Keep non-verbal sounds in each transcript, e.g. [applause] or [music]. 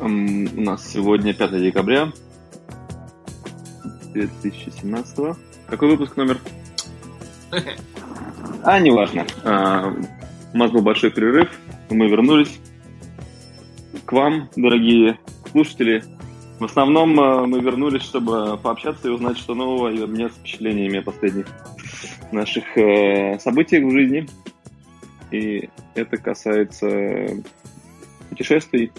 Um, у нас сегодня 5 декабря 2017. Какой выпуск номер? [laughs] А, неважно. А, у нас был большой перерыв, мы вернулись к вам, дорогие слушатели. В основном а, мы вернулись, чтобы пообщаться и узнать, что нового, и обменяться впечатлениями о последних наших э, событиях в жизни. И это касается путешествий.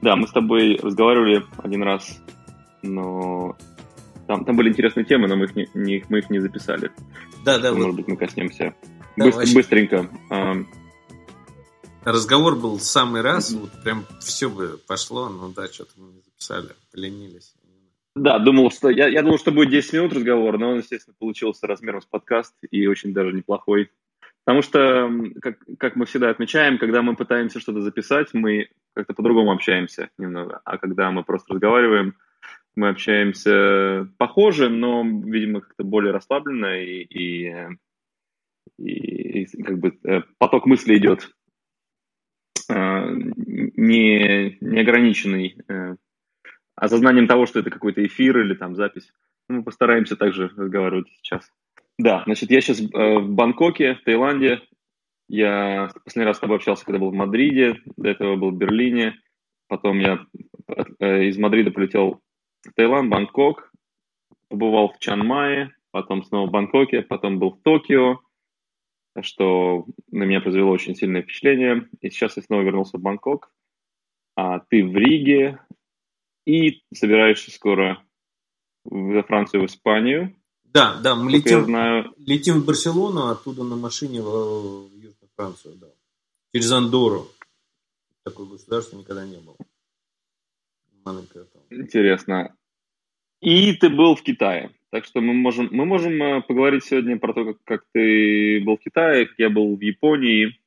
Да, мы с тобой разговаривали один раз, но там, там были интересные темы, но мы их не, не, мы их не записали. Да, да. Может вот. быть, мы коснемся да, Быстро, вообще... быстренько. Разговор был в самый раз, вот прям все бы пошло, но да, что-то мы не записали, поленились. Да, думал, что я, я думал, что будет 10 минут разговор, но он, естественно, получился размером с подкаст и очень даже неплохой. Потому что, как, как мы всегда отмечаем, когда мы пытаемся что-то записать, мы как-то по-другому общаемся немного. А когда мы просто разговариваем, мы общаемся похоже, но, видимо, как-то более расслабленно и, и, и, и как бы э, поток мысли идет а, не, неограниченный э, осознанием того, что это какой-то эфир или там запись. Мы постараемся также разговаривать сейчас. Да, значит, я сейчас э, в Бангкоке, в Таиланде. Я последний раз с тобой общался, когда был в Мадриде, до этого был в Берлине. Потом я э, из Мадрида полетел в Таиланд, Бангкок, побывал в Чанмае, потом снова в Бангкоке, потом был в Токио, что на меня произвело очень сильное впечатление. И сейчас я снова вернулся в Бангкок. А ты в Риге и собираешься скоро во Францию, в Испанию. Да, да, мы летим, знаю... летим в Барселону, оттуда на машине в, в Южную Францию, да. Через Андору. Такое государство никогда не было. Маленькое там. Интересно. И ты был в Китае. Так что мы можем, мы можем э, поговорить сегодня про то, как, как ты был в Китае, как я был в Японии.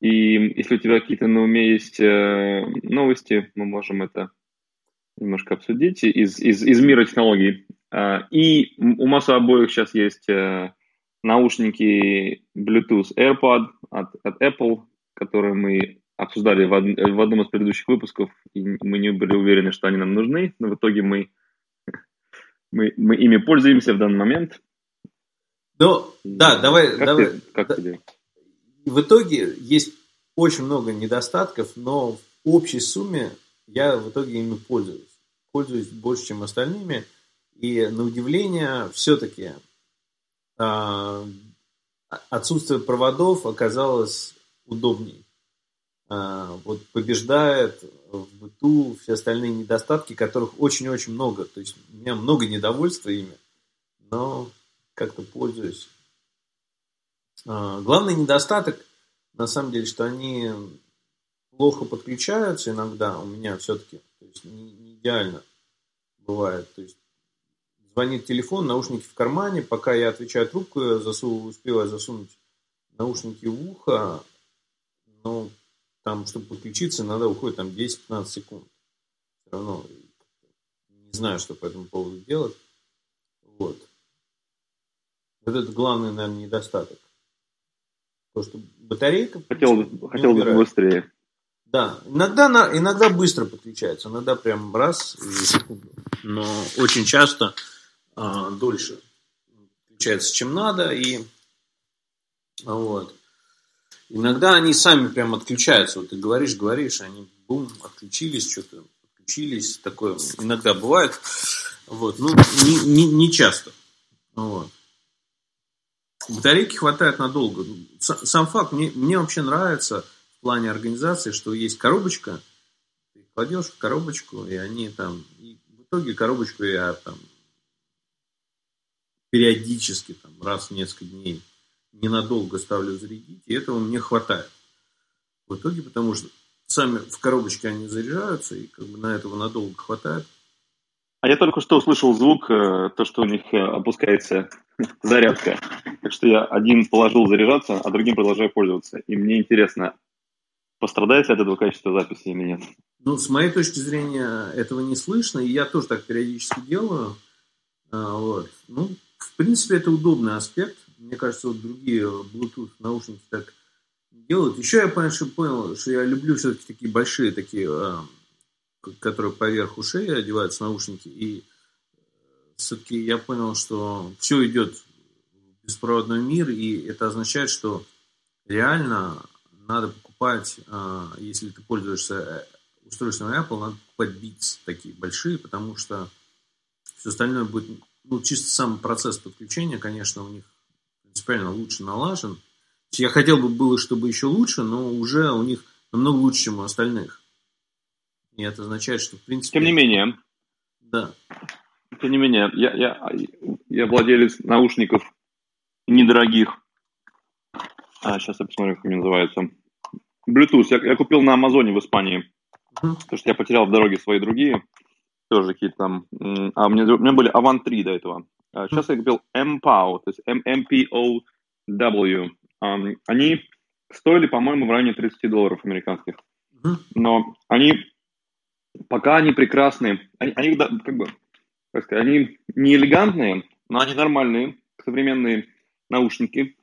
И если у тебя какие-то на уме есть э, новости, мы можем это немножко обсудить из, из, из мира технологий. А, и у нас у обоих сейчас есть э, наушники Bluetooth AirPod от, от Apple, которые мы обсуждали в, од, в одном из предыдущих выпусков, и мы не были уверены, что они нам нужны, но в итоге мы, [laughs] мы, мы ими пользуемся в данный момент. Ну, да, давай... Как, давай ты, как да, тебе? В итоге есть очень много недостатков, но в общей сумме я в итоге ими пользуюсь. Пользуюсь больше, чем остальными – и на удивление, все-таки а, отсутствие проводов оказалось удобней. А, вот побеждает в быту все остальные недостатки, которых очень-очень много. То есть у меня много недовольства ими, но как-то пользуюсь. А, главный недостаток, на самом деле, что они плохо подключаются иногда у меня все-таки. То есть не, не идеально бывает. То есть звонит телефон, наушники в кармане, пока я отвечаю трубку, засу, успеваю засунуть наушники в ухо, но там, чтобы подключиться, надо уходит там 10-15 секунд. Все равно не знаю, что по этому поводу делать. Вот. Вот это главный, наверное, недостаток. То, что батарейка... Хотел, хотел бы быстрее. Да, иногда, иногда быстро подключается, иногда прям раз и. Но очень часто дольше включается, чем надо, и вот. Иногда они сами прям отключаются. Вот ты говоришь, говоришь, они бум, отключились, что-то отключились. Такое иногда бывает. Вот. Ну, не, не, не часто. Вот. Батарейки хватает надолго. Сам факт, мне, мне вообще нравится в плане организации, что есть коробочка, ты кладешь в коробочку, и они там... И в итоге коробочку я там периодически, там, раз в несколько дней, ненадолго ставлю зарядить, и этого мне хватает. В итоге, потому что сами в коробочке они заряжаются, и как бы на этого надолго хватает. А я только что услышал звук, э, то, что у них э, опускается [laughs] зарядка. Так что я один положил заряжаться, а другим продолжаю пользоваться. И мне интересно, пострадает ли от этого качество записи или нет? Ну, с моей точки зрения, этого не слышно, и я тоже так периодически делаю. А, вот. Ну, в принципе, это удобный аспект. мне кажется, вот другие Bluetooth наушники так делают. Еще я понял, что, понял, что я люблю все-таки такие большие, такие, которые поверх ушей одеваются наушники. И все-таки я понял, что все идет в беспроводной мир, и это означает, что реально надо покупать, если ты пользуешься устройствами Apple надо покупать Beats такие большие, потому что все остальное будет, ну, чисто сам процесс подключения, конечно, у них принципиально лучше налажен. Я хотел бы было, чтобы еще лучше, но уже у них намного лучше, чем у остальных. И это означает, что, в принципе... Тем не менее. Да. Тем не менее, я, я, я владелец наушников недорогих. А, сейчас я посмотрю, как они называются. Bluetooth. Я, я купил на Амазоне в Испании. Потому что я потерял в дороге свои другие, тоже какие-то там. А у меня, у меня были Avant 3 до этого. А сейчас я купил MPOW, то есть MPOW. Они стоили, по-моему, в районе 30 долларов американских. Но они, пока они прекрасные, они, они как бы, как сказать, они не элегантные, но они нормальные, современные наушники,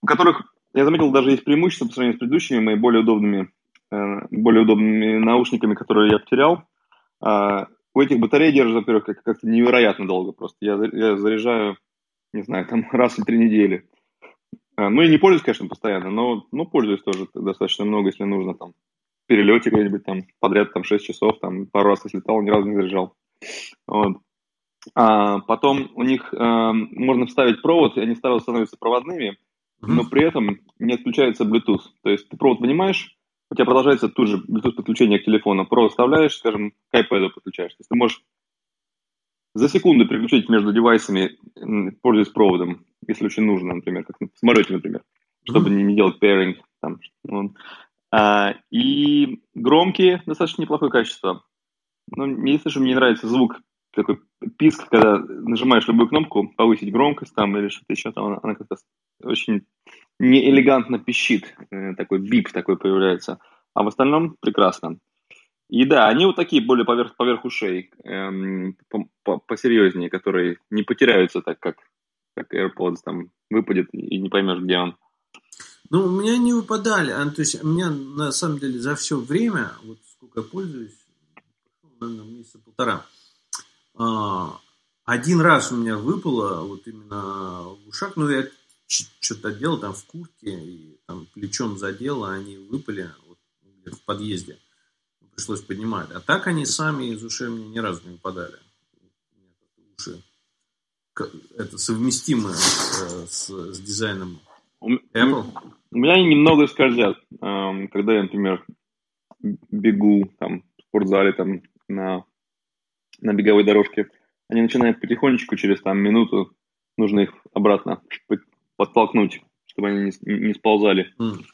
у которых, я заметил, даже есть преимущество по сравнению с предыдущими моими более удобными Э, более удобными наушниками, которые я потерял. А, у этих батарей держит, во-первых, как-то невероятно долго просто. Я, я заряжаю, не знаю, там [laughs] раз в три недели. А, ну и не пользуюсь, конечно, постоянно, но ну, пользуюсь тоже достаточно много, если нужно там в перелете где-нибудь там подряд там 6 часов, там пару раз слетал, ни разу не заряжал. Вот. А потом у них э, можно вставить провод, и они сразу становятся проводными, но при этом не отключается Bluetooth. То есть ты провод вынимаешь, у тебя продолжается тут же Bluetooth подключение к телефону. Провод вставляешь, скажем, к iPad подключаешь. То есть ты можешь за секунду переключить между девайсами, пользуясь проводом, если очень нужно, например, как в самолете, например, чтобы не, не делать pairing. Там, вот. а, и громкие, достаточно неплохое качество. Но единственное, что мне нравится звук, такой писк, когда нажимаешь любую кнопку, повысить громкость там или что-то еще, там она, она как-то очень неэлегантно пищит, э, такой бип такой появляется. А в остальном прекрасно. И да, они вот такие более поверх, поверх ушей, эм, посерьезнее, которые не потеряются так, как, как AirPods там выпадет и не поймешь, где он. Ну, у меня не выпадали. А, то есть у меня на самом деле за все время, вот сколько я пользуюсь, наверное, месяца полтора, а, один раз у меня выпало вот именно в ушах, ну, я что-то делал там в куртке, и там плечом задело, они выпали вот, в подъезде. Пришлось поднимать. А так они сами из ушей мне ни разу не выпадали. Уши это совместимо с, с, с дизайном Apple? У меня они немного скользят. Когда я, например, бегу там, в спортзале там, на, на беговой дорожке, они начинают потихонечку, через там минуту, нужно их обратно подтолкнуть, чтобы они не, не сползали. Mm.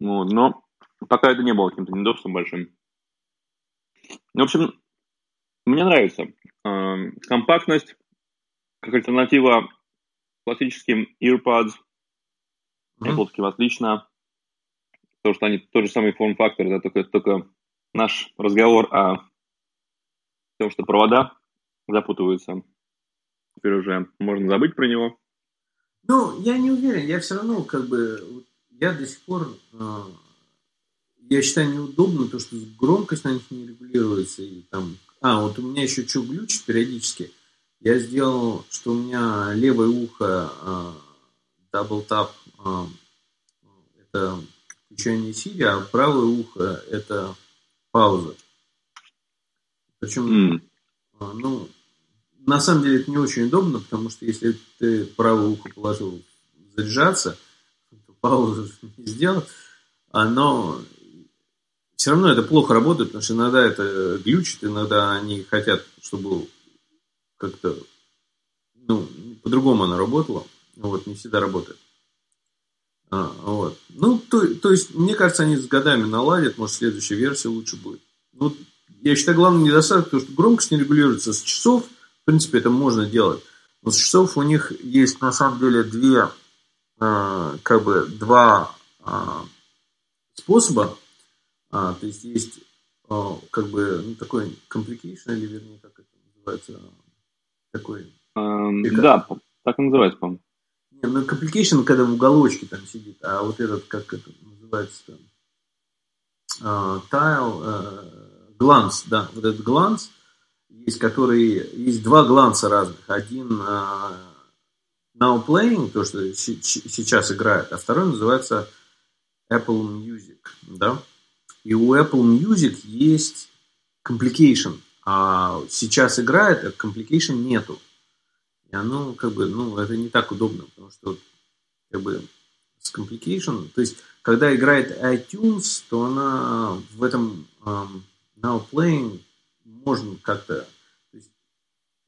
Вот, но пока это не было каким-то неудобством большим. В общем, мне нравится. Э, компактность как альтернатива классическим EarPods. Mm. Apple отлично. То, что они тот же самый форм-фактор, это только, только наш разговор о том, что провода запутываются. Теперь уже можно забыть про него. Ну, я не уверен, я все равно как бы, я до сих пор, э, я считаю неудобно то, что громкость на них не регулируется. И там, а, вот у меня еще что глючит периодически. Я сделал, что у меня левое ухо э, double tap э, это включение сиди, а правое ухо это пауза. Причем, mm. ну, на самом деле это не очень удобно, потому что если ты правое ухо положил заряжаться, то паузу [laughs] не сделал, но все равно это плохо работает, потому что иногда это глючит, иногда они хотят, чтобы как-то ну, по-другому она работала. Вот, не всегда работает. А, вот. Ну, то, то есть, мне кажется, они с годами наладят, может, следующая версия лучше будет. Ну, я считаю, главный недостаток, то, что громкость не регулируется с часов, в принципе, это можно делать. Но с часов у них есть на самом деле две, э, как бы два э, способа. А, то есть есть э, как бы ну, такой complication, или вернее, как это называется, такой... Эм, да, Так и называется, по-моему. Не, ну, complication, когда в уголочке там сидит, а вот этот, как это называется там, uh, tile, uh, glance, да, вот этот гланс, есть который, есть два гланса разных. Один uh, now playing, то, что сейчас играет, а второй называется Apple Music, да. И у Apple Music есть complication, а сейчас играет, а complication нету. И оно как бы, ну, это не так удобно, потому что как бы с complication, то есть когда играет iTunes, то она в этом um, now playing можно как-то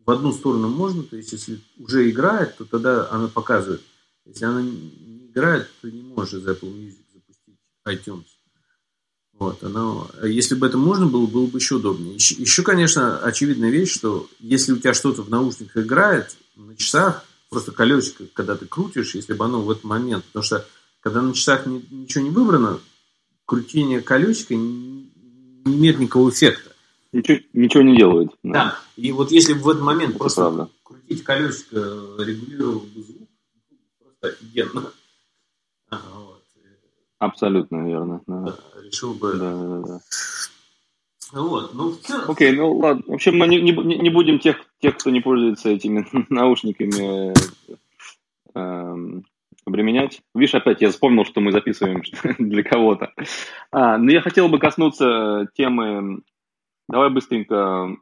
в одну сторону можно, то есть если уже играет, то тогда она показывает. Если она не играет, то не может из Apple Music запустить iTunes. Вот, она, если бы это можно было, было бы еще удобнее. Еще, еще, конечно, очевидная вещь, что если у тебя что-то в наушниках играет, на часах просто колесико, когда ты крутишь, если бы оно в этот момент, потому что когда на часах ничего не выбрано, крутение колесика не имеет никакого эффекта. Ничего, ничего не делают. Да. да. И вот если в этот момент Это просто правда. крутить колесико, регулировал бы звук, просто офигенно. [laughs] Ага, вот. Абсолютно верно. Да. Да, решил бы. Да, да, да. Вот, ну, Окей, okay, ну ладно. В общем, мы не, не, не будем тех, тех, кто не пользуется этими [laughs] наушниками, эм, обременять. Видишь, опять я вспомнил, что мы записываем [laughs] для кого-то. А, но я хотел бы коснуться темы Давай быстренько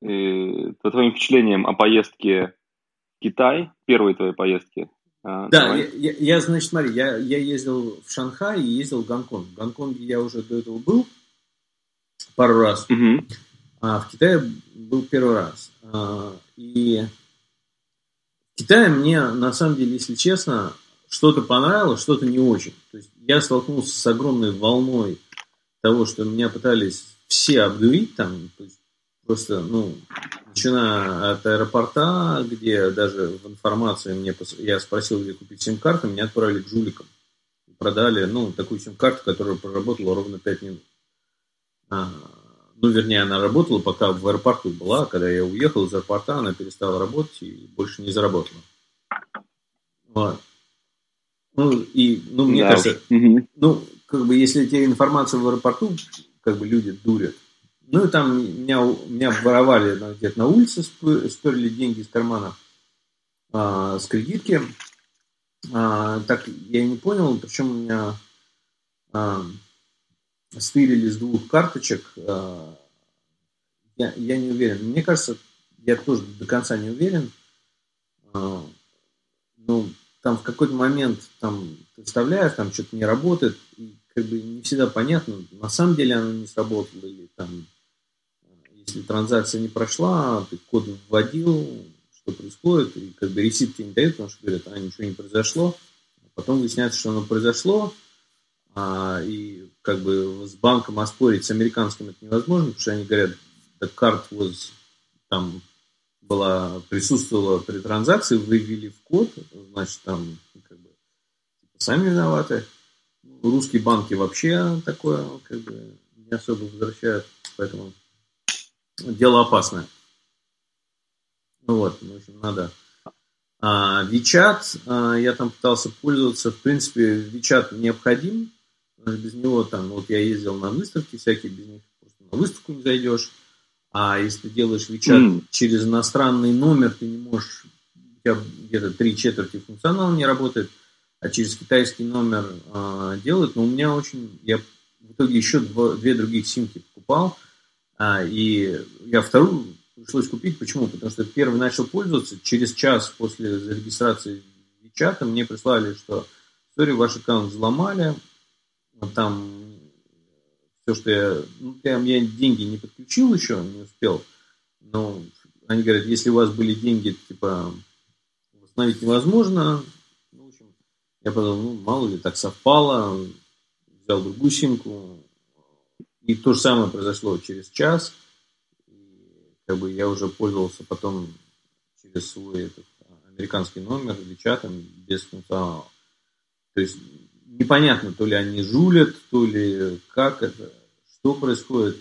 э, по твоим впечатлениям о поездке в Китай, первой твоей поездке. А, да, я, я, я, значит, смотри, я, я ездил в Шанхай и ездил в Гонконг. В Гонконге я уже до этого был пару раз, угу. а в Китае был первый раз. А, и в Китае мне, на самом деле, если честно, что-то понравилось, что-то не очень. То есть я столкнулся с огромной волной того, что меня пытались все обдурить там, то есть просто, ну, начиная от аэропорта, где даже в информации мне, я спросил, где купить сим-карту, меня отправили к жуликам. Продали, ну, такую сим-карту, которая проработала ровно 5 минут. А, ну, вернее, она работала, пока в аэропорту была. Когда я уехал из аэропорта, она перестала работать и больше не заработала. Вот. Ну, и, ну, мне да. кажется, угу. ну, как бы, если тебе информацию в аэропорту как бы люди дурят. Ну и там меня, меня воровали где-то на улице, сперли деньги из кармана а, с кредитки. А, так я не понял, причем у меня а, стырили с двух карточек. А, я, я не уверен. Мне кажется, я тоже до конца не уверен. А, ну, там в какой-то момент там ты вставляешь, там что-то не работает, как бы не всегда понятно, на самом деле оно не сработало, или там, если транзакция не прошла, ты код вводил, что происходит, и как бы ресит тебе не дают, потому что говорят, а ничего не произошло. Потом выясняется, что оно произошло, а, и как бы с банком оспорить с американским это невозможно, потому что они говорят, the card was там была, присутствовала при транзакции, вывели в код, значит, там как бы сами виноваты русские банки вообще такое как бы не особо возвращают, поэтому дело опасное. Ну вот, в общем, надо. А, WeChat, а, я там пытался пользоваться, в принципе, WeChat необходим, без него там, вот я ездил на выставки всякие, без них просто на выставку не зайдешь. А если делаешь WeChat mm. через иностранный номер, ты не можешь, у тебя где-то три четверти функционала не работает – а через китайский номер э, делают. Но у меня очень... Я в итоге еще два, две других симки покупал. А, и я вторую пришлось купить. Почему? Потому что первый начал пользоваться. Через час после зарегистрации чата мне прислали, что sorry, ваш аккаунт взломали. Там все, что я... Ну, я, я деньги не подключил еще, не успел. Но они говорят, если у вас были деньги, типа, восстановить невозможно, я подумал, ну, мало ли, так совпало, взял другую симку. И то же самое произошло через час. И, как бы я уже пользовался потом через свой этот, американский номер или чатом без функционала. То есть непонятно, то ли они жулят, то ли как это, что происходит.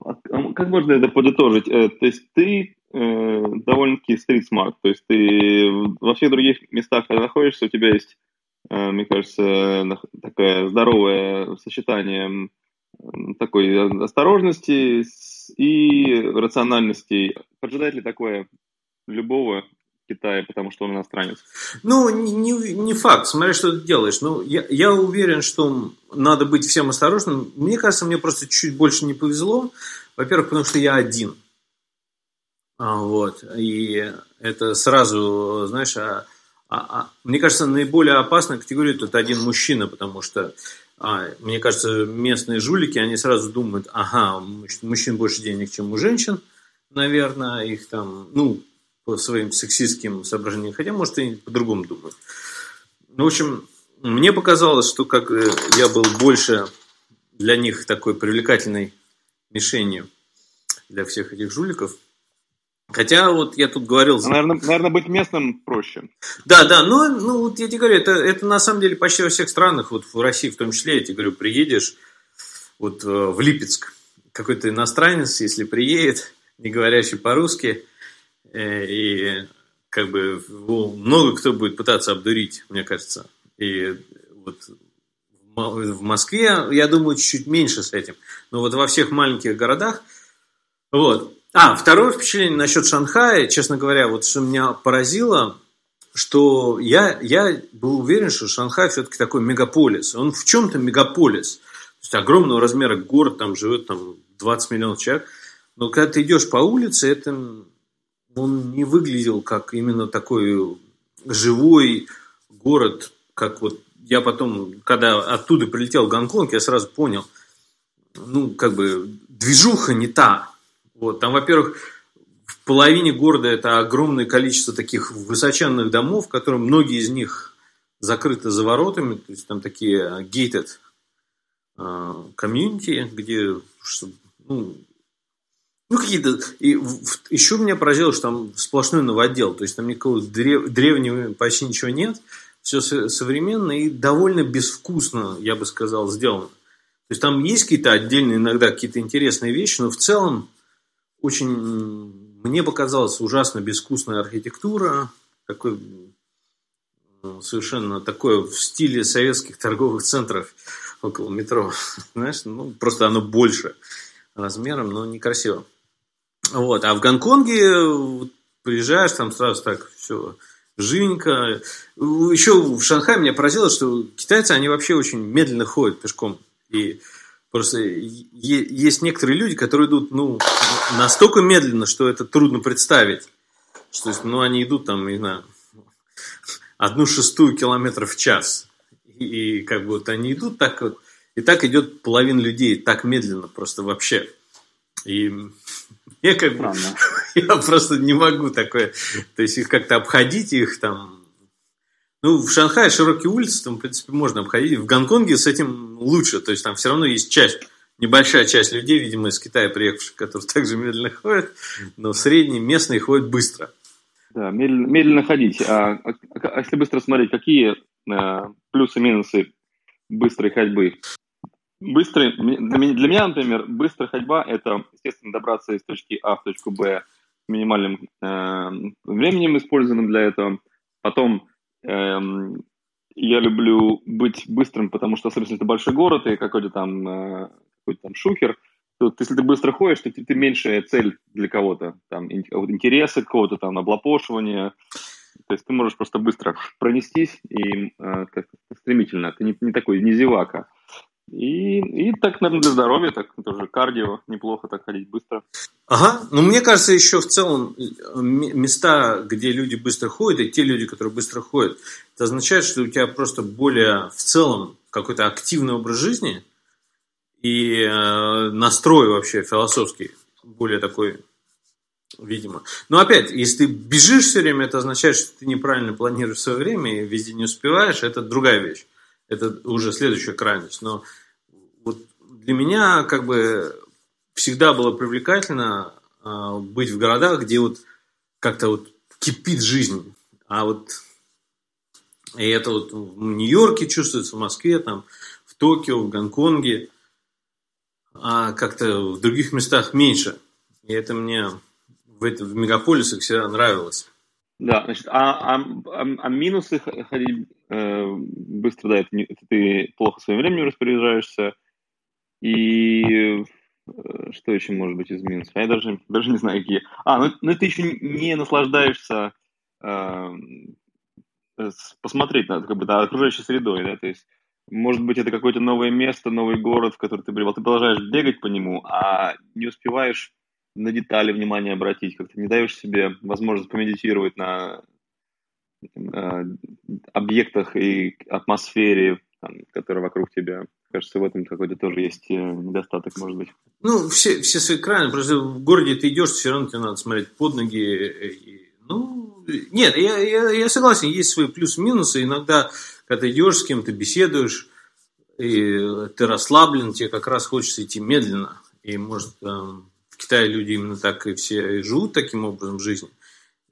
А как можно это подытожить? Э, то есть ты э, довольно-таки стрит-смарт. То есть ты во всех других местах, когда находишься, у тебя есть, мне кажется, такое здоровое сочетание такой осторожности и рациональности. Поджидает ли такое любого Китая, потому что он иностранец? Ну, не, не факт, смотри, что ты делаешь. Ну, я, я уверен, что надо быть всем осторожным. Мне кажется, мне просто чуть больше не повезло. Во-первых, потому что я один. А, вот. И это сразу, знаешь, а, а, мне кажется, наиболее опасная категория это один мужчина, потому что а, мне кажется, местные жулики, они сразу думают, ага, мужчин больше денег, чем у женщин, наверное, их там, ну, по своим сексистским соображениям, хотя, может, и по-другому думают. Ну, в общем, мне показалось, что как э, я был больше для них такой привлекательной мишенью для всех этих жуликов. Хотя вот я тут говорил... Наверное, наверное быть местным проще. Да, да, ну, ну вот я тебе говорю, это, это на самом деле почти во всех странах, вот в России в том числе, я тебе говорю, приедешь вот э, в Липецк, какой-то иностранец, если приедет, не говорящий по-русски, Э, и как бы много кто будет пытаться обдурить, мне кажется. И вот в Москве, я думаю, чуть-чуть меньше с этим. Но вот во всех маленьких городах. Вот. А, второе впечатление насчет Шанхая, честно говоря, вот что меня поразило, что я, я был уверен, что Шанхай все-таки такой мегаполис. Он в чем-то мегаполис. То есть огромного размера город, там живет там 20 миллионов человек. Но когда ты идешь по улице, это он не выглядел как именно такой живой город, как вот я потом, когда оттуда прилетел в Гонконг, я сразу понял, ну, как бы, движуха не та. Вот, там, во-первых, в половине города это огромное количество таких высоченных домов, которые многие из них закрыты за воротами, то есть там такие gated комьюнити, где ну, ну, какие-то... И еще меня поразило, что там сплошной новодел. То есть там никакого древ... древнего почти ничего нет. Все современно и довольно безвкусно, я бы сказал, сделано. То есть там есть какие-то отдельные иногда какие-то интересные вещи, но в целом очень... Мне показалась ужасно безвкусная архитектура. Такой совершенно такое в стиле советских торговых центров около метро. [laughs] Знаешь, ну, просто оно больше размером, но некрасиво. Вот. А в Гонконге приезжаешь, там сразу так все живенько. Еще в Шанхае меня поразило, что китайцы, они вообще очень медленно ходят пешком. И просто есть некоторые люди, которые идут ну, настолько медленно, что это трудно представить. Что есть, ну, они идут там, не знаю, одну шестую километров в час. И, и как бы вот они идут так вот, и так идет половина людей, так медленно просто вообще. И я как бы, [laughs] я просто не могу такое, то есть их как-то обходить, их там, ну, в Шанхае широкие улицы, там, в принципе, можно обходить. В Гонконге с этим лучше, то есть там все равно есть часть, небольшая часть людей, видимо, из Китая приехавших, которые [laughs] также медленно ходят, но средние местные ходят быстро. Да, медленно, медленно ходить. А, а, а если быстро смотреть, какие а, плюсы-минусы быстрой ходьбы? Быстрый, для меня, например, быстрая ходьба – это, естественно, добраться из точки А в точку Б минимальным э, временем, использованным для этого. Потом э, я люблю быть быстрым, потому что, особенно если это большой город и какой-то там, э, какой-то там шухер, то если ты быстро ходишь, то ты, ты меньшая цель для кого-то, там, интересы какого-то там, облапошивания. То есть ты можешь просто быстро пронестись и э, стремительно. Ты не, не такой, не зевака. И, и так, наверное, для здоровья, так тоже кардио, неплохо так ходить быстро. Ага, ну мне кажется, еще в целом места, где люди быстро ходят, и те люди, которые быстро ходят, это означает, что у тебя просто более в целом какой-то активный образ жизни и э, настрой вообще философский, более такой, видимо. Но опять, если ты бежишь все время, это означает, что ты неправильно планируешь свое время и везде не успеваешь, это другая вещь это уже следующая крайность. Но вот для меня как бы всегда было привлекательно э, быть в городах, где вот как-то вот кипит жизнь. А вот и это вот в Нью-Йорке чувствуется, в Москве, там, в Токио, в Гонконге, а как-то в других местах меньше. И это мне в, это, в мегаполисах всегда нравилось. Да, значит, а, а, а, а минусы ходить быстро, да, это, не, это ты плохо своим временем распоряжаешься. И э, что еще может быть из минусов? Я даже, даже не знаю, какие. А, ну, ну ты еще не наслаждаешься э, посмотреть на, как бы, на окружающей средой, да, то есть может быть, это какое-то новое место, новый город, в который ты прибыл. Ты продолжаешь бегать по нему, а не успеваешь на детали внимания обратить, как-то не даешь себе возможность помедитировать на э, объектах и атмосфере, там, которая вокруг тебя. Кажется, в этом какой-то тоже есть э, недостаток, может быть. Ну, все, все свои крайне, просто в городе ты идешь, все равно тебе надо смотреть под ноги. И, ну, нет, я, я, я согласен, есть свои плюсы-минусы. Иногда, когда ты идешь с кем-то, беседуешь, и ты расслаблен, тебе как раз хочется идти медленно. И, может, в Китае люди именно так и все живут таким образом жизни.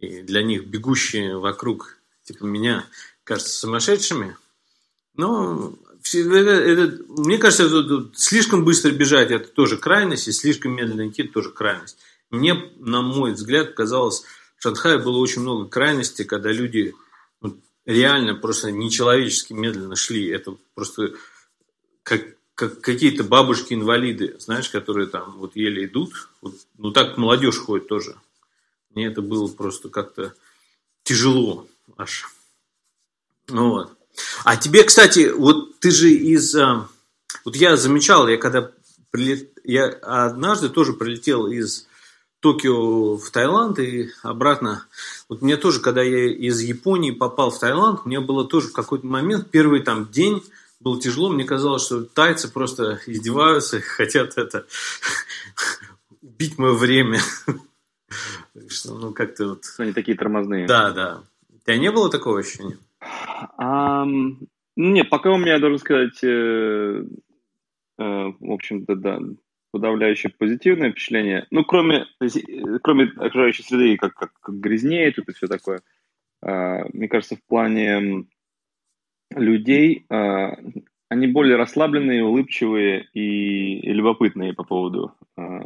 И для них бегущие вокруг, типа меня, кажутся сумасшедшими. Но это, это, мне кажется, это, слишком быстро бежать – это тоже крайность, и слишком медленно идти – это тоже крайность. Мне, на мой взгляд, казалось, в Шанхае было очень много крайностей, когда люди ну, реально просто нечеловечески медленно шли. Это просто как как какие-то бабушки-инвалиды, знаешь, которые там вот еле идут. Вот, ну, так молодежь ходит тоже. Мне это было просто как-то тяжело аж. Ну, вот. А тебе, кстати, вот ты же из... А, вот я замечал, я когда прилет... Я однажды тоже прилетел из Токио в Таиланд и обратно. Вот мне тоже, когда я из Японии попал в Таиланд, мне было тоже в какой-то момент, первый там день, было тяжело. Мне казалось, что тайцы просто издеваются, хотят это [laughs] убить мое время. [laughs] Что, ну, как-то вот... Они такие тормозные. Да, да. У тебя не было такого ощущения? Um, нет, пока у меня, должен сказать, э, э, в общем-то, да, подавляющее позитивное впечатление. Ну, кроме, есть, э, кроме окружающей среды, как, как, как грязнеет тут и все такое. Э, мне кажется, в плане людей, а, они более расслабленные, улыбчивые и, и любопытные по поводу а,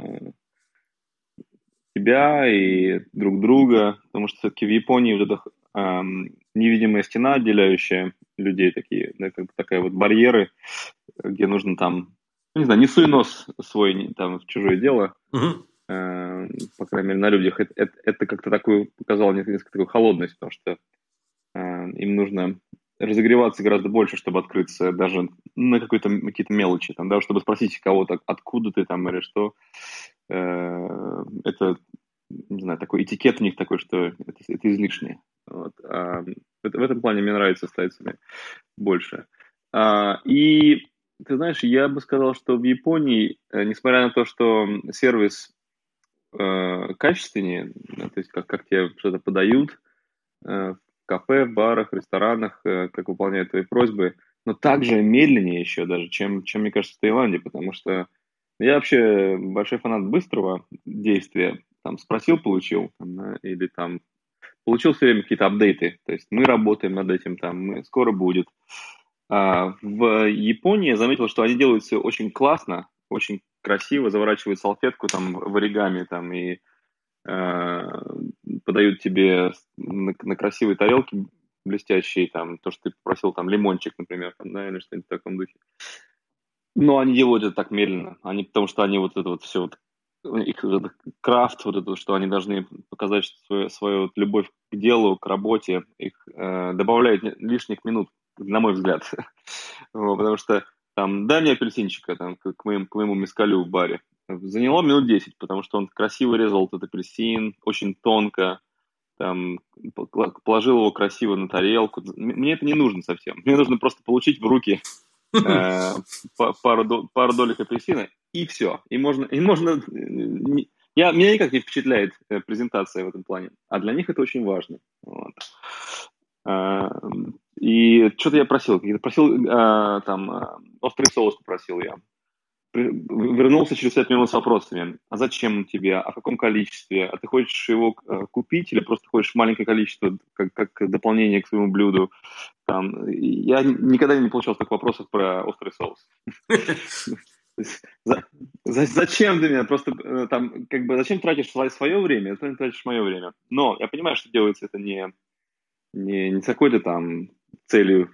себя и друг друга, потому что все-таки в Японии вот эта э, невидимая стена, отделяющая людей, такие, как бы такая вот барьеры, где нужно там, ну, не знаю, не суй нос свой не, там в чужое дело, э, по крайней мере, на людях. Это, это, это как-то такую показало несколько такую холодность, потому что э, им нужно разогреваться гораздо больше, чтобы открыться даже на какой-то какие-то мелочи, там, да, чтобы спросить кого-то, откуда ты там или что. Э, это, не знаю, такой этикет у них такой, что это, это излишнее. Вот. А в, в этом плане мне нравится с тайцами больше. А, и ты знаешь, я бы сказал, что в Японии, э, несмотря на то, что сервис э, качественнее, то есть как, как тебе что-то подают, э, кафе, в барах, ресторанах, э, как выполняют твои просьбы, но также медленнее еще даже, чем, чем мне кажется, в Таиланде, потому что я вообще большой фанат быстрого действия. Там спросил, получил, или там получил все время какие-то апдейты. То есть мы работаем над этим, там, мы, скоро будет. А в Японии я заметил, что они делают все очень классно, очень красиво, заворачивают салфетку там в оригами там и Э, подают тебе на, на красивой тарелке блестящие, там, то, что ты попросил, там, лимончик, например, там, да, или что-нибудь в таком духе. Но они делают это так медленно, они, потому что они вот это вот все, вот, их крафт, вот это, что они должны показать свою, свою вот любовь к делу, к работе, их э, добавляют лишних минут, на мой взгляд. [laughs] потому что там, дай мне апельсинчика там, к, моему, к моему мискалю в баре. Заняло минут 10, потому что он красиво резал этот апельсин, очень тонко, там, положил его красиво на тарелку. Мне это не нужно совсем. Мне нужно просто получить в руки э, [laughs] пару, пару долек апельсина, и все. И можно, и можно я, меня никак не впечатляет э, презентация в этом плане, а для них это очень важно. Вот. Э, и что-то я просил, просил там острый соус попросил я вернулся через 5 минут с вопросами. А зачем он тебе? А в каком количестве? А ты хочешь его э, купить или просто хочешь маленькое количество как, как дополнение к своему блюду? Там, я никогда не получал таких вопросов про острый соус. [laughs] За, за, зачем ты меня? Просто э, там, как бы, зачем тратишь свое, свое время, зачем тратишь мое время? Но я понимаю, что делается это не, не, не с какой-то там целью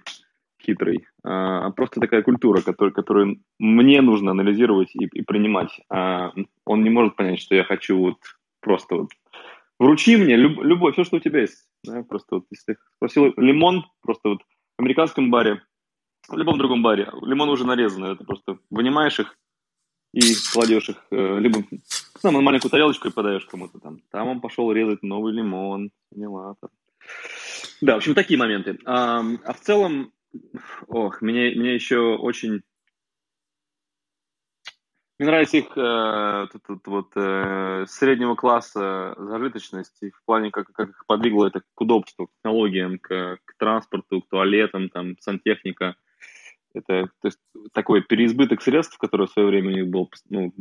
хитрой, а, а просто такая культура, которую, которую мне нужно анализировать и, и принимать. А он не может понять, что я хочу вот просто вот вручи мне люб, любой, все, что у тебя есть. Да, просто вот, если спросил лимон, просто вот в американском баре, в любом другом баре, лимон уже нарезанный, это просто вынимаешь их и кладешь их, э, либо ну, на маленькую тарелочку и подаешь кому-то там. Там он пошел резать новый лимон, поняла. Да, в общем, такие моменты. А, а в целом, ох, мне, мне еще очень мне нравится их э, тут, тут, вот, э, среднего класса зажиточность в плане, как, как их подвигло это к удобству, к технологиям, к, к транспорту, к туалетам, там, сантехника. Это то есть, такой переизбыток средств, который в свое время у них был ну,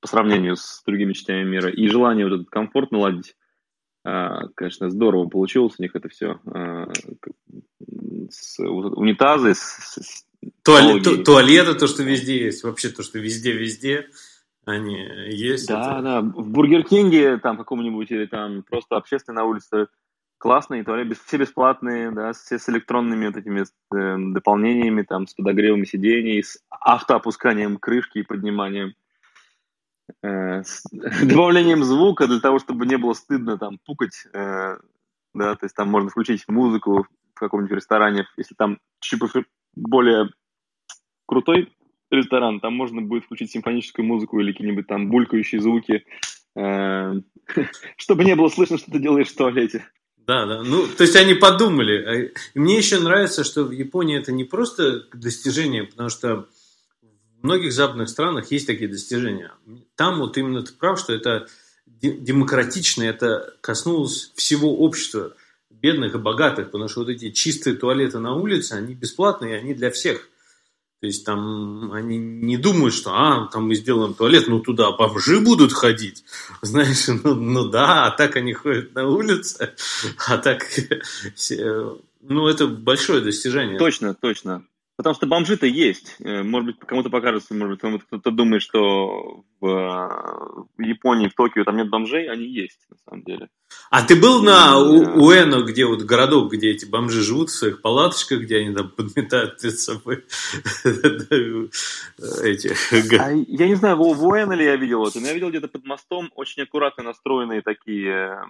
по сравнению с другими частями мира, и желание вот этот комфорт наладить. Э, конечно, здорово получилось у них это все. Э, с, унитазы, с, с Туалет, ту, туалеты, то, что везде есть, вообще то, что везде-везде, они есть. Да, это... да, в Бургер Кинге там каком-нибудь или там просто общественной на улице классные туалеты, все бесплатные, да, все с электронными вот этими э, дополнениями, там, с подогревом сидений, с автоопусканием крышки и подниманием, э, с [laughs] добавлением звука для того, чтобы не было стыдно там пукать, э, да, то есть там можно включить музыку в каком-нибудь ресторане, если там чуть более крутой ресторан, там можно будет включить симфоническую музыку или какие-нибудь там булькающие звуки, э, [laughs] чтобы не было слышно, что ты делаешь в туалете. Да, да. Ну, то есть они подумали. А, мне еще нравится, что в Японии это не просто достижение, потому что в многих западных странах есть такие достижения. Там вот именно ты прав, что это демократично, это коснулось всего общества бедных и богатых, потому что вот эти чистые туалеты на улице, они бесплатные, они для всех. То есть там они не думают, что а, там мы сделаем туалет, ну туда бомжи будут ходить. [laughs] Знаешь, ну, ну да, а так они ходят на улице, а так, [laughs] ну это большое достижение. Точно, точно. Потому что бомжи-то есть. Э, может быть, кому-то покажется, может быть, кто-то думает, что в, в Японии, в Токио там нет бомжей, они есть, на самом деле. А ты был на Уэно, где вот городок, где эти бомжи живут в своих палаточках, где они там подметают перед собой [laughs] эти... А я не знаю, в Уэно ли я видел это, но я видел где-то под мостом очень аккуратно настроенные такие,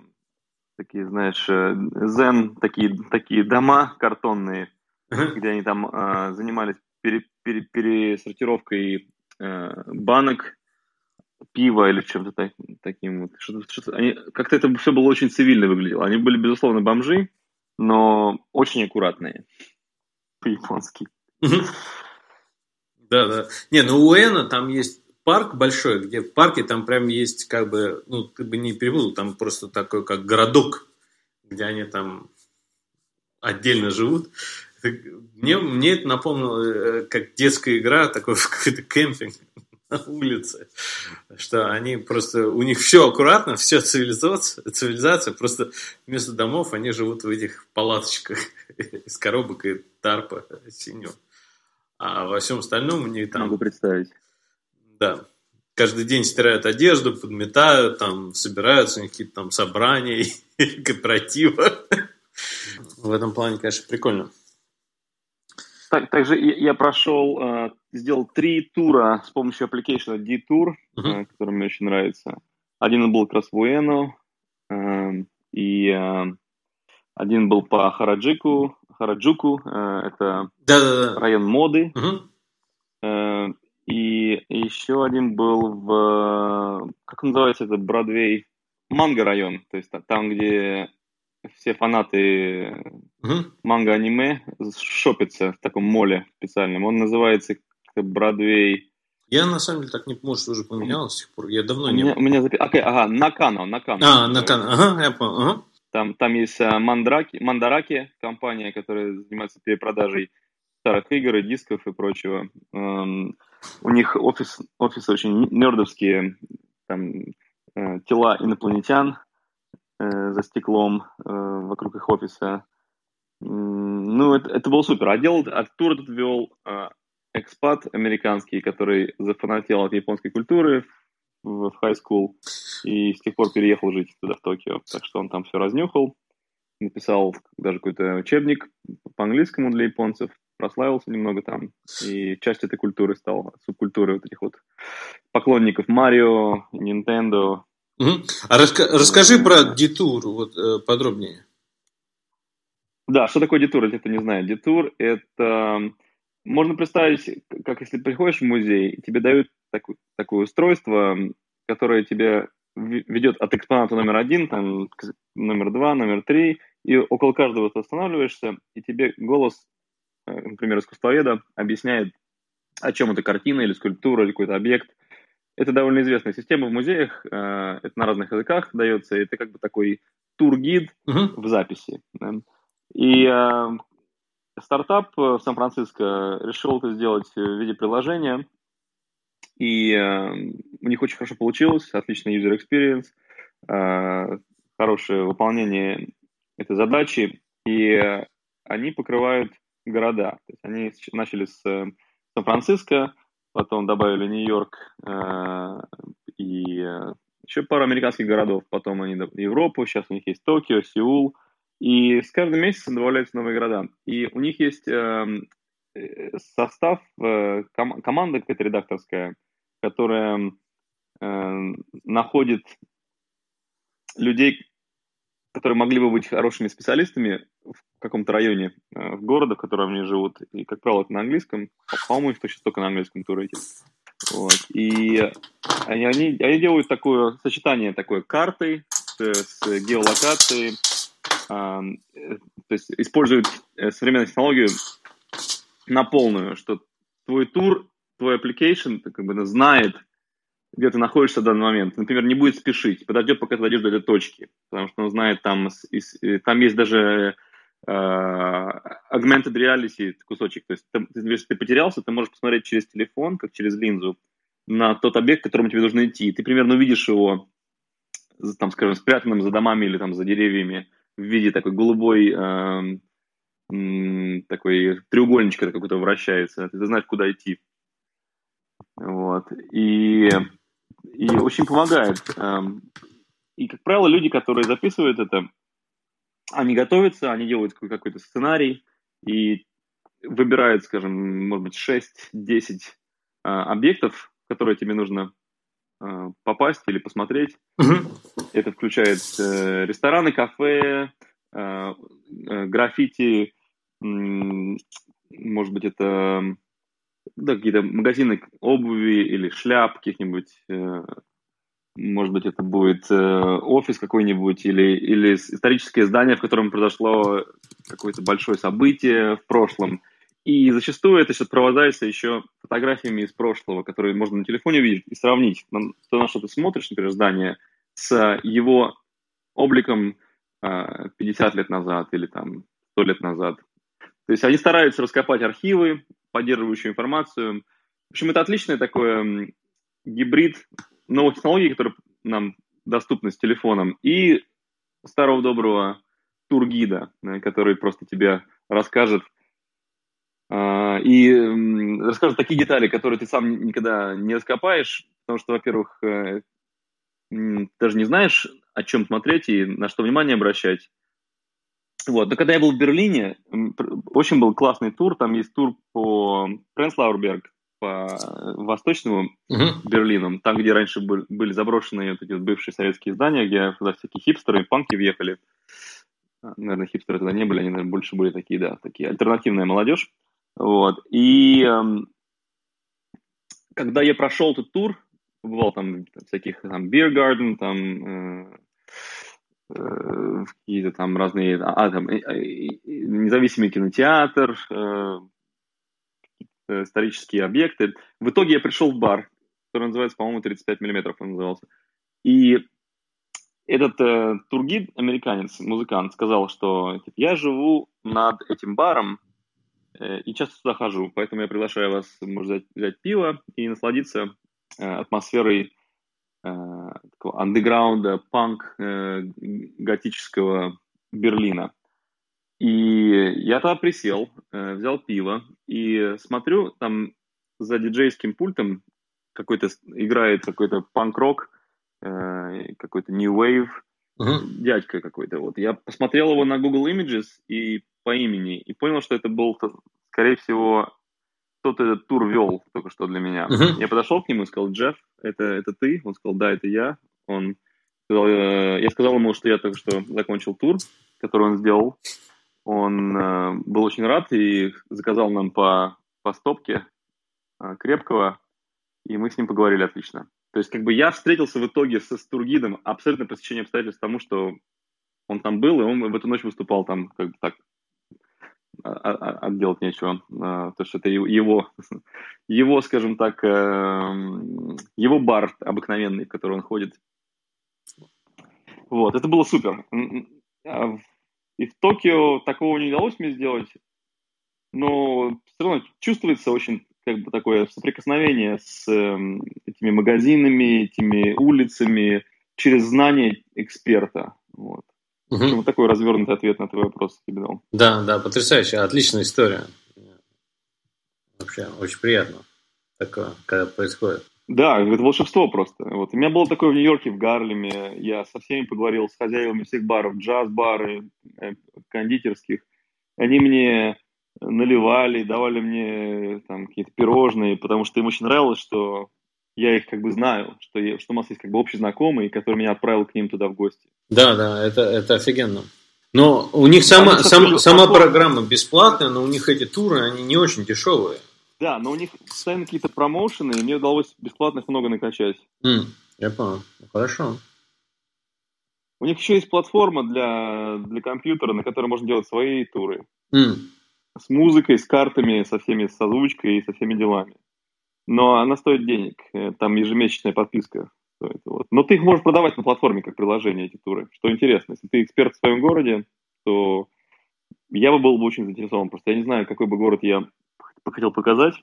такие, знаешь, э, зен, такие, такие дома картонные, где они там э, занимались пере, пере, пересортировкой э, банок пива или чем-то так, таким вот. Что-то, что они, как-то это все было очень цивильно выглядело. Они были, безусловно, бомжи, но очень аккуратные. По-японски. Да, да. Не, ну у Эна там есть парк большой, где в парке там прям есть как бы, ну, ты бы не перепутал, там просто такой как городок, где они там отдельно живут. Мне, мне это напомнило, э, как детская игра, такой [laughs] какой-то кемпинг на улице, что они просто, у них все аккуратно, все цивилизация, цивилизация, просто вместо домов они живут в этих палаточках [laughs] из коробок и тарпа синего. А во всем остальном у них там... Могу представить. Да. Каждый день стирают одежду, подметают, там собираются, у них какие-то там собрания, [laughs] кооперативы. В этом плане, конечно, прикольно. Так, также я прошел, э, сделал три тура с помощью application D-Tour, uh-huh. который мне очень нравится. Один был как раз в Уэно, э, и один был по Хараджику, Хараджуку, это Да-да-да. район моды. Uh-huh. И еще один был в, как называется это, Бродвей, Манго район, то есть там, где все фанаты угу. манго-аниме шопятся в таком моле специальном. Он называется Бродвей. Я на самом деле так не может уже поменялось с тех пор. Я давно у не. Меня, у меня запи... okay, ага, Накано, Накано. А, Накано, ага, я понял. Ага. Там, там есть а, Мандраки, Мандараки, компания, которая занимается перепродажей старых игр и дисков и прочего. Um, у них офис, офисы очень нердовские, там э, тела инопланетян, э, за стеклом э, вокруг их офиса. Ну, это, это было супер. А делал, а тур этот вел э, экспат американский, который зафанател от японской культуры в, в high school и с тех пор переехал жить туда, в Токио. Так что он там все разнюхал, написал даже какой-то учебник по английскому для японцев, прославился немного там, и часть этой культуры стал, субкультуры вот этих вот поклонников Марио, Nintendo. Угу. А раска- расскажи про Детур вот, э, подробнее. Да, что такое детур, если кто не знает? Детур – это… Можно представить, как если приходишь в музей, тебе дают такое, такое устройство, которое тебе ведет от экспоната номер один, там, номер два, номер три, и около каждого ты останавливаешься, и тебе голос Э, например, искусствоведа, объясняет, о чем эта картина или скульптура или какой-то объект. Это довольно известная система в музеях, э, это на разных языках дается, это как бы такой тур-гид uh-huh. в записи. И э, стартап в Сан-Франциско решил это сделать в виде приложения, и у них очень хорошо получилось, отличный user experience, хорошее выполнение этой задачи, и они покрывают города. То есть они начали с э, Сан-Франциско, потом добавили Нью-Йорк э, и э, еще пару американских городов, потом они Европу, сейчас у них есть Токио, Сеул, и с каждым месяцем добавляются новые города. И у них есть эм, э, состав, ком- команда какая-то редакторская, которая э, находит людей, которые могли бы быть хорошими специалистами в каком-то районе э, города, в котором они живут. И, как правило, это на английском. По-моему, их сейчас только на английском туреке. Вот. И они, они, они делают такое сочетание такой карты с, с геолокацией, э, то есть используют э, современную технологию на полную, что твой тур, твой application как бы знает, где ты находишься в данный момент. Например, не будет спешить, подождет, пока ты дойдешь до этой точки, потому что он знает, там, там есть даже э, augmented reality кусочек. То есть, ты, если ты потерялся, ты можешь посмотреть через телефон, как через линзу, на тот объект, к которому тебе нужно идти. Ты примерно увидишь его, там, скажем, спрятанным за домами или там за деревьями в виде такой голубой э, такой треугольничка какой-то вращается. Ты знаешь, куда идти. Вот. И и очень помогает. Эм, и, как правило, люди, которые записывают это, они готовятся, они делают какой-то сценарий и выбирают, скажем, может быть, 6-10 э, объектов, в которые тебе нужно э, попасть или посмотреть. Mm-hmm. Это включает э, рестораны, кафе, граффити, может быть, это да, какие-то магазины обуви или шляп каких-нибудь, э, может быть, это будет э, офис какой-нибудь или, или историческое здание, в котором произошло какое-то большое событие в прошлом. И зачастую это сопровождается еще фотографиями из прошлого, которые можно на телефоне увидеть и сравнить. То, на что ты смотришь, например, здание, с его обликом 50 э, лет назад или там 100 лет назад. То есть они стараются раскопать архивы, поддерживающую информацию. В общем, это отличный такой гибрид новых технологий, которые нам доступны с телефоном, и старого доброго тургида, который просто тебе расскажет а, и расскажет такие детали, которые ты сам никогда не раскопаешь, потому что, во-первых, э, даже не знаешь, о чем смотреть и на что внимание обращать. Вот. Но когда я был в Берлине, очень был классный тур. Там есть тур по Пренслауэрберг, по восточному uh-huh. Берлину, там, где раньше были, были заброшенные вот эти вот бывшие советские здания, где туда всякие хипстеры и панки въехали. А, наверное, хипстеры тогда не были, они, наверное, больше были такие, да, такие альтернативная молодежь. Вот. И эм, когда я прошел этот тур, побывал там всяких там beer garden, там э, Э, какие-то там разные, а, там, независимый кинотеатр, э, исторические объекты. В итоге я пришел в бар, который называется, по-моему, 35 миллиметров он назывался. И этот э, тургид, американец, музыкант, сказал, что типа, я живу над этим баром э, и часто сюда хожу, поэтому я приглашаю вас, может, взять, взять пиво и насладиться э, атмосферой Э, такого андеграунда, панк э, готического Берлина. И я тогда присел, э, взял пиво и смотрю, там за диджейским пультом какой-то играет какой-то панк-рок, э, какой-то new wave, uh-huh. дядька какой-то. Вот. Я посмотрел его на Google Images и по имени, и понял, что это был, скорее всего, кто-то этот тур вел только что для меня. Uh-huh. Я подошел к нему и сказал, Джефф, это, это ты? Он сказал, да, это я. Он сказал, э, я сказал ему, что я только что закончил тур, который он сделал. Он э, был очень рад и заказал нам по, по стопке э, крепкого, и мы с ним поговорили отлично. То есть, как бы я встретился в итоге со Стургидом абсолютно по стечению обстоятельств тому, что он там был, и он в эту ночь выступал там, как бы так, отделать нечего. А, то есть это его, его, [laughs] скажем так, эм, его бар обыкновенный, в который он ходит. Вот, это было супер. А и в Токио такого не удалось мне сделать, но все равно чувствуется очень как бы такое соприкосновение с эм, этими магазинами, этими улицами через знание эксперта. Вот. Угу. Вот такой развернутый ответ на твой вопрос тебе дал. Да, да, потрясающая, отличная история. Вообще, очень приятно такое, когда происходит. Да, это волшебство просто. Вот. У меня было такое в Нью-Йорке, в Гарлеме. Я со всеми поговорил, с хозяевами всех баров, джаз-бары, э, кондитерских. Они мне наливали, давали мне там какие-то пирожные, потому что им очень нравилось, что я их как бы знаю, что, я, что у нас есть как бы общий знакомый, который меня отправил к ним туда в гости. Да, да, это, это офигенно. Но у них сама, сам, сама программа бесплатная, но у них эти туры, они не очень дешевые. Да, но у них постоянно какие-то промоушены, и мне удалось бесплатных много накачать. Mm, я понял. Ну, хорошо. У них еще есть платформа для, для компьютера, на которой можно делать свои туры. Mm. С музыкой, с картами, со всеми, с озвучкой и со всеми делами но она стоит денег. Э, там ежемесячная подписка стоит. Вот. Но ты их можешь продавать на платформе как приложение, эти туры. Что интересно, если ты эксперт в своем городе, то я бы был бы очень заинтересован. Просто я не знаю, какой бы город я хотел показать.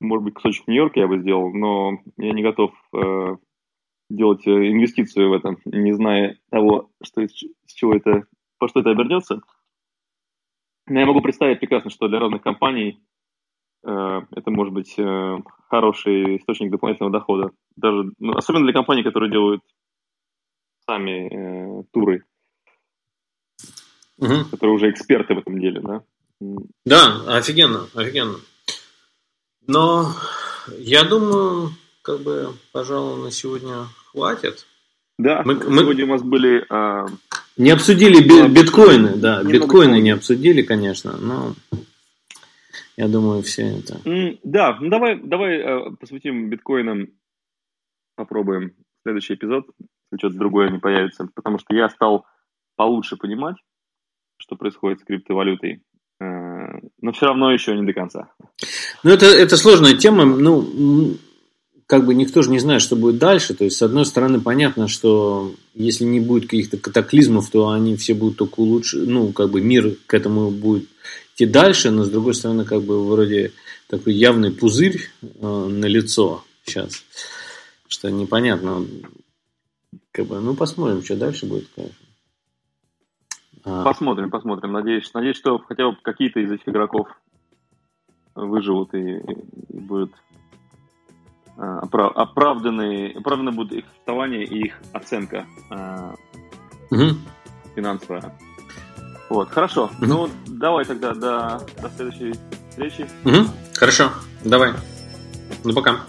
Может быть, кусочек Нью-Йорка я бы сделал, но я не готов э, делать э, инвестицию в это, не зная того, что с чего это, по что это обернется. Но я могу представить прекрасно, что для разных компаний это может быть э, хороший источник дополнительного дохода. Даже, ну, особенно для компаний, которые делают сами э, туры, угу. которые уже эксперты в этом деле, да? Да, офигенно, офигенно. Но я думаю, как бы, пожалуй, на сегодня хватит. Да, мы, сегодня мы... у нас были... А... Не обсудили би- биткоины, да, биткоины не обсудили, конечно, но я думаю, все это. Mm, да, ну давай, давай э, посвятим биткоинам, попробуем следующий эпизод, если что-то другое не появится, потому что я стал получше понимать, что происходит с криптовалютой, э, но все равно еще не до конца. Ну, это, это сложная тема, ну, как бы никто же не знает, что будет дальше. То есть, с одной стороны, понятно, что если не будет каких-то катаклизмов, то они все будут только улучшить, ну, как бы мир к этому будет идти дальше, но с другой стороны, как бы вроде такой явный пузырь э, на лицо сейчас, что непонятно. Как бы, ну, посмотрим, что дальше будет, конечно. А. Посмотрим, посмотрим. Надеюсь, надеюсь, что хотя бы какие-то из этих игроков выживут и, и будут а, оправ, оправданы, оправданы будут их вставание и их оценка угу. финансовая. Вот, хорошо. Угу. Ну, давай тогда до, до следующей встречи. Угу. Хорошо, давай. Ну, пока.